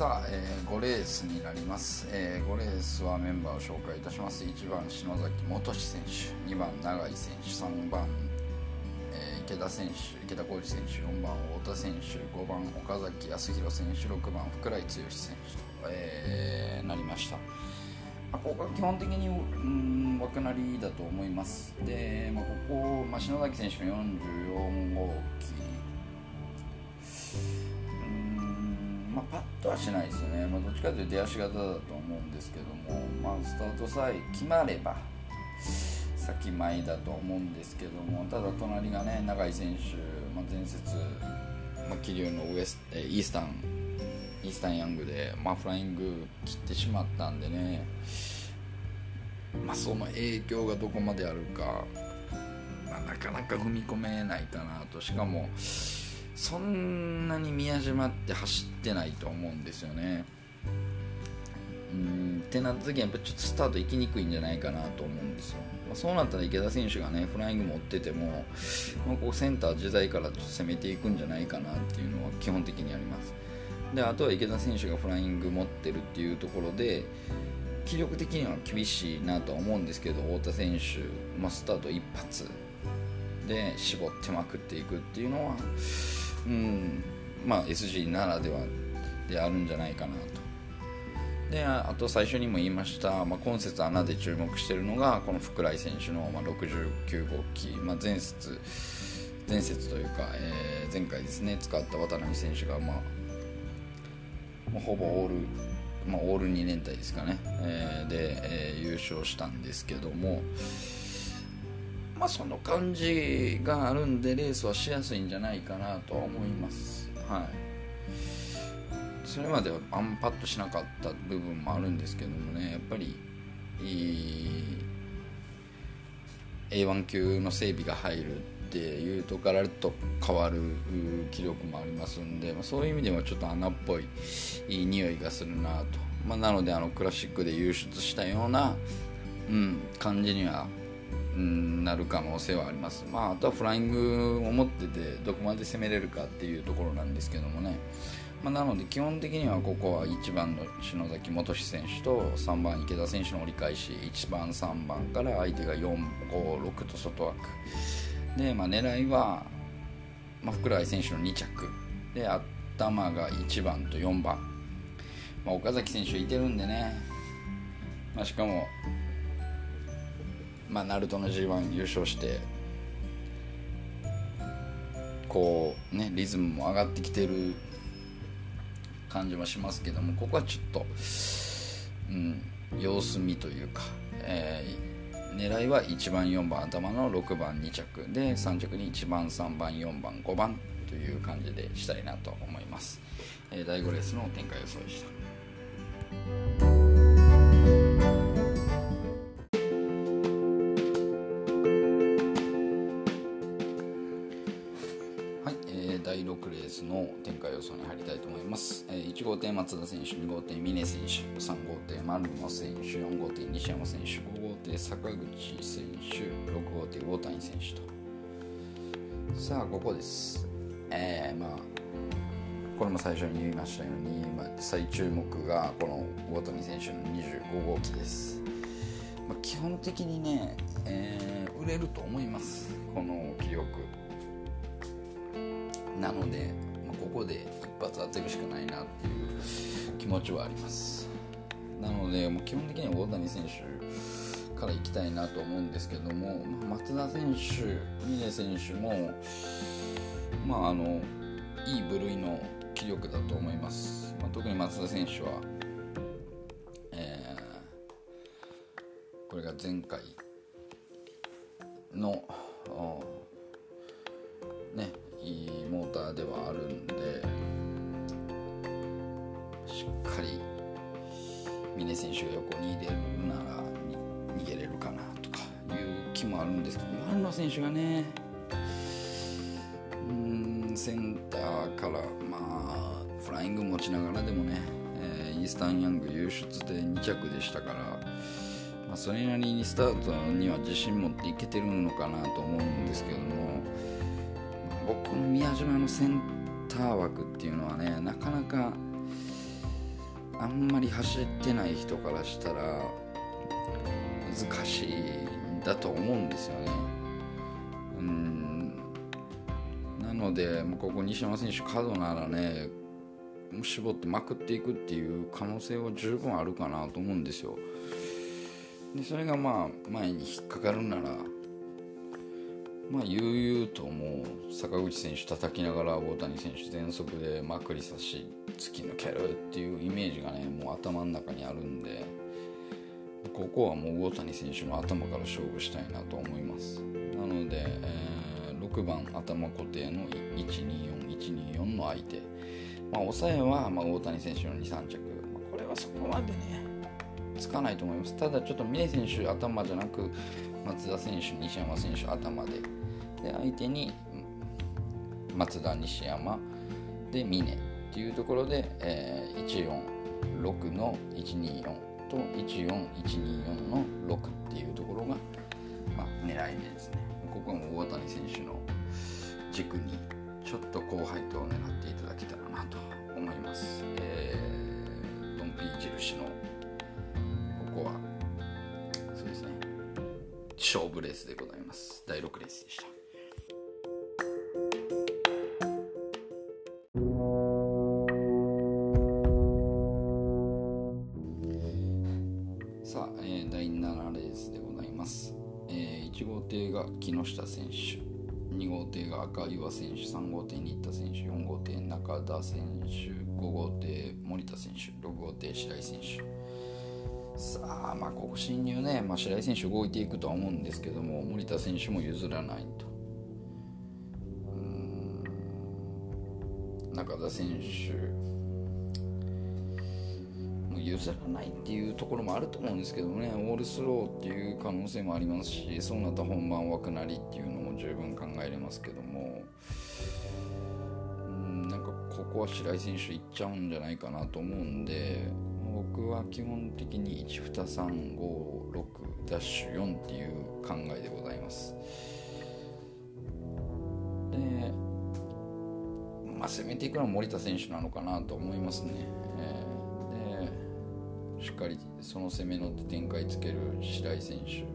さあ、えー、5レースになります、えー、5レースはメンバーを紹介いたします。1番篠崎元志選手2番永井選手3番、えー、池田選手池田浩二選手4番太田選手5番岡崎康弘選手6番福来剛選手と、えー、なりました、まあ、ここは基本的にうん枠なりだと思います。で、まあ、ここ、まあ、篠崎選手の44号機まあ、パッとはしないですよね、まあ、どっちかというと出足型だと思うんですけども、まあ、スタートさえ決まれば先前だと思うんですけどもただ隣がね永井選手、まあ、前節、まあ、桐生のウエスえイースタンイースタンヤングで、まあ、フライング切ってしまったんでね、まあ、その影響がどこまであるか、まあ、なかなか踏み込めないかなと。しかもそんなに宮島って走ってないと思うんですよね。うんってなった時はやっぱちょっとスタート行きにくいんじゃないかなと思うんですよ、まあ、そうなったら池田選手がねフライング持ってても、まあ、こうセンター自在から攻めていくんじゃないかなっていうのは基本的にありますであとは池田選手がフライング持ってるっていうところで気力的には厳しいなとは思うんですけど太田選手、まあ、スタート一発で絞ってまくっていくっていうのはうん。まあ SG ならではであるんじゃないかなと。であと最初にも言いました、まあ、今節穴で注目しているのがこの福来選手の、ま、69号機、まあ、前節前節というか、えー、前回ですね使った渡辺選手が、まあ、ほぼオール、まあ、オール2連隊ですかね、えー、で、えー、優勝したんですけども、まあ、その感じがあるんでレースはしやすいんじゃないかなとは思います。はいそれまではあんパッとしなかった部分もあるんですけどもねやっぱりい A1 級の整備が入るっていうとガラッと変わる気力もありますんで、まあ、そういう意味ではちょっと穴っぽいいい匂いがするなと、まあ、なのであのクラシックで輸出したような、うん、感じにはなる可能性はあります、まあ、あとはフライングを持っててどこまで攻めれるかっていうところなんですけどもね、まあ、なので基本的にはここは1番の篠崎元志選手と3番池田選手の折り返し1番3番から相手が456と外枠。で、まあ、狙いは、まあ、福来選手の2着。で頭が1番と4番、まあ、岡崎選手いてるんでね、まあ、しかもまあ、ナルトの G1 優勝してこうねリズムも上がってきてる感じもしますけどもここはちょっと、うん、様子見というか、えー、狙いは1番4番頭の6番2着で3着に1番3番4番5番という感じでしたいなと思います、えー、第5レースの展開予想でした。展開予想に入りたいと思います、えー、1号艇松田選手2号艇峰選手3号艇丸野選手4号艇西山選手5号艇坂口選手6号艇大谷選手と。さあここです。えー、まあこれも最初に言いましたように、まあ、最注目がこの大谷選手の25号機です、まあ、基本的にね、えー、売れると思います。この記録。なので、ここで一発当てるしかないなっていう気持ちはあります。なのでもう基本的には大谷選手から行きたいなと思うんですけども、松田選手峰選手もまああのいい部類の気力だと思います、まあ、特に松田選手は、えー、これが前回のーではあるんでしっかり峰選手が横に出るなら逃げれるかなとかいう気もあるんですけど丸野選手がねうんセンターからまあフライング持ちながらでもね、えー、イースタンヤング優出で2着でしたから、ま、それなりにスタートには自信持っていけてるのかなと思うんですけども僕の宮島のセンター枠っていうのはねなかなかあんまり走ってない人からしたら難しいんだと思うんですよね。うんなのでここ西山選手角ならね絞ってまくっていくっていう可能性は十分あるかなと思うんですよ。でそれがまあ前に引っかかるならまあ悠々ともう坂口選手叩きながら大谷選手全速でまくり差し突き抜けるっていうイメージがねもう頭の中にあるんでここはもう大谷選手の頭から勝負したいなと思います。なので、えー、6番頭固定の124124の相手。まあ抑えはまあ大谷選手の23着、まあ、これはそこまでねつかないと思います。ただちょっと峰選手頭じゃなく松田選手西山選手頭でで相手に松田西山で峰。っていうところで、えー、146の124と14124の6っていうところが、まあ、狙い目ですね。ここも大谷選手の軸にちょっと後輩と狙っていただけたらなと思います、えー、ドンピー印のここはそうですね。勝負レースでございます。第6レースでした。木下選手2号艇が赤岩選手3号艇新田選手4号艇中田選手5号艇森田選手6号艇白井選手。さあまあここ侵入ね、まあ、白井選手動いていくとは思うんですけども森田選手も譲らないと。中田選手譲らないっていうところもあると思うんですけどね。オールスローっていう可能性もありますしそうなった本番枠なりっていうのも十分考えれますけども。うんなんかここは白井選手いっちゃうんじゃないかなと思うんで僕は基本的に12356ダッシュ4っていう考えでございます。でまあ攻めていくのは森田選手なのかなと思いますね、えーしっかりその攻めの展開つける白井選手。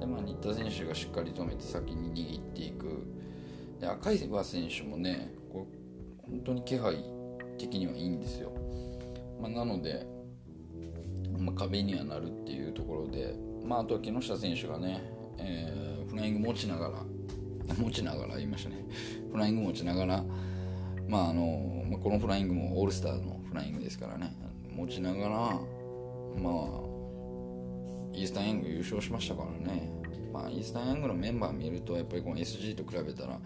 で、まあ、新田選手がしっかり止めて先に握っていく。で赤岩選手もねこう本当に気配的にはいいんですよ、まあ、なので、まあ、壁にはなるっていうところで、まあ、あとは木下選手がね、えー、フライング持ちながら 持ちながら言いましたね。フライング持ちながらまああの、まあ、このフライングもオールスターのフライングですからね。持ちながらまあイースタンヤング優勝しましたからね、まあ、イースタンヤングのメンバー見るとやっぱりこの SG と比べたら、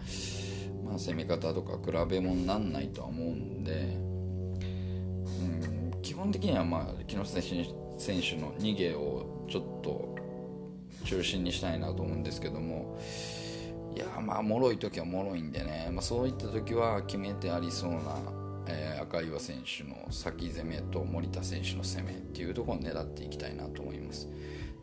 まあ、攻め方とか比べ物になんないとは思うんで、うん、基本的には、まあ、木下選手の逃げをちょっと中心にしたいなと思うんですけども。いやまあ脆い時は脆いんでね、まあ、そういった時は決めてありそうなえー、赤岩選手の先攻めと森田選手の攻めっていうところを狙っていきたいなと思います。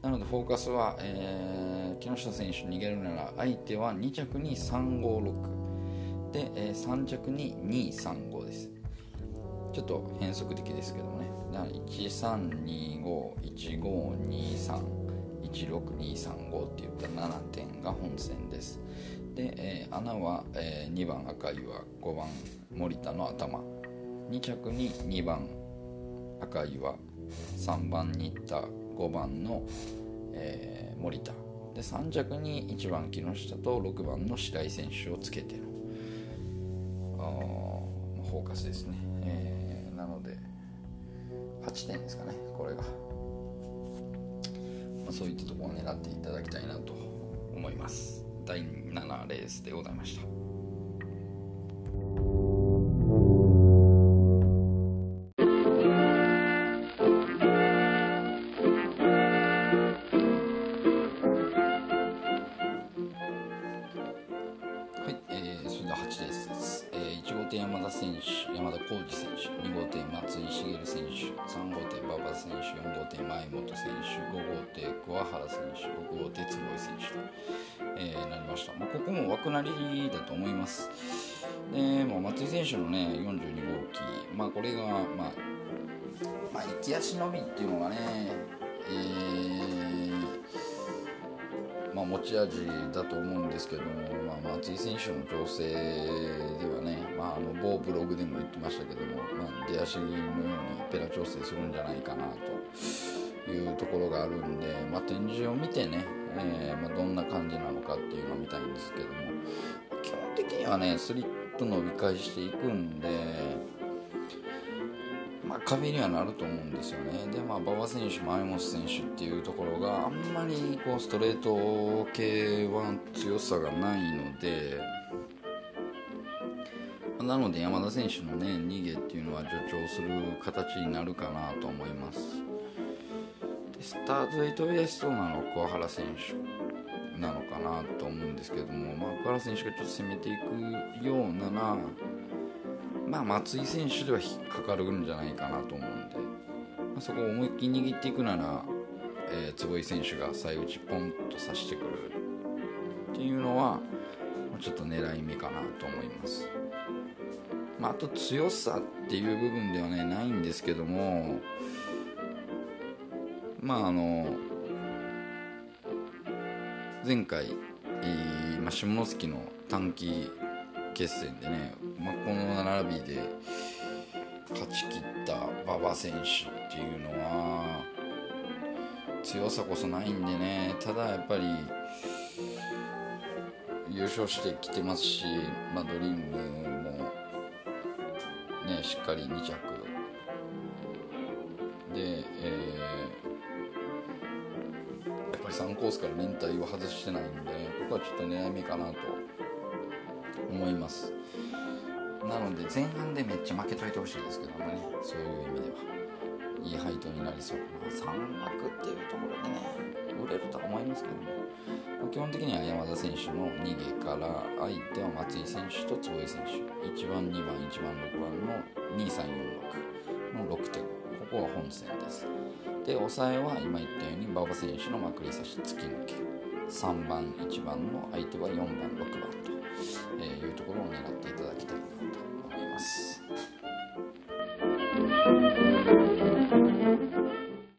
なのでフォーカスは、えー、木下選手逃げるなら相手は2着に356で、えー、3着に235です。ちょっと変則的ですけどもね。13251523 16235っていった7点が本戦です。で、えー、穴は、えー、2番赤岩5番森田の頭。2着に2番赤岩3番新田5番の、えー、森田。で3着に1番木下と6番の白井選手をつけてのフォーカスですね、えー、なので8点ですかねこれが、まあ、そういったところを狙っていただきたいなと思います。第7レースでございました。5号艇桑原選手、6号艇坪井選手とえなりました。ここも枠なりだと思います。で、もう松井選手のね、42号機、まあ、これが、まあ、まあ、行き足のみっていうのがね、えー、まあ、持ち味だと思うんですけども、まあ、松井選手の調整ではね、まあ、あの某ブログでも言ってましたけども、まあ、出足のようにペラ調整するんじゃないかなというところがあるんで、まあ、展示を見てね、えー、まあ、どんな感じなのかっていうのを見たいんですけども基本的にはねスリッと伸び返していくんでまあ、壁にはなると思うんですよね。で、まあ、馬場選手、前本選手っていうところがあんまりこうストレート系は強さがないので、なので山田選手のね逃げっていうのは助長する形になるかなと思います。スタートで飛び出しそうなのは桑原選手なのかなと思うんですけども、まあ、桑原選手がちょっと攻めていくようななまあ、松井選手では引っかかるんじゃないかなと思うんで、まあ、そこを思いっきり握っていくなら、えー、坪井選手が最打ちポンと刺してくるっていうのはちょっと狙い目かなと思います、まあ、あと強さっていう部分ではねないんですけどもまああの前回、えーまあ、下関の短期決戦でね、まあ、この並びで勝ちきった馬場選手っていうのは強さこそないんでねただやっぱり優勝してきてますし、まあ、ドリームもねしっかり2着。で、えー、3コースから連帯を外してないんでここはちょっと狙い目かなと思います。なので前半でめっちゃ負けといてほしいですけどもね。そういう意味では。いい配当になりそう。まあ3枠っていうところでね売れるとは思いますけども、まあ、基本的には山田選手の逃げから相手は松井選手と坪井選手。1番2番1番6番の2346の6点。ここは本戦です。で抑えは今言ったように馬場選手のまくり差し突き抜け。3番1番の相手は4番6番というところを狙って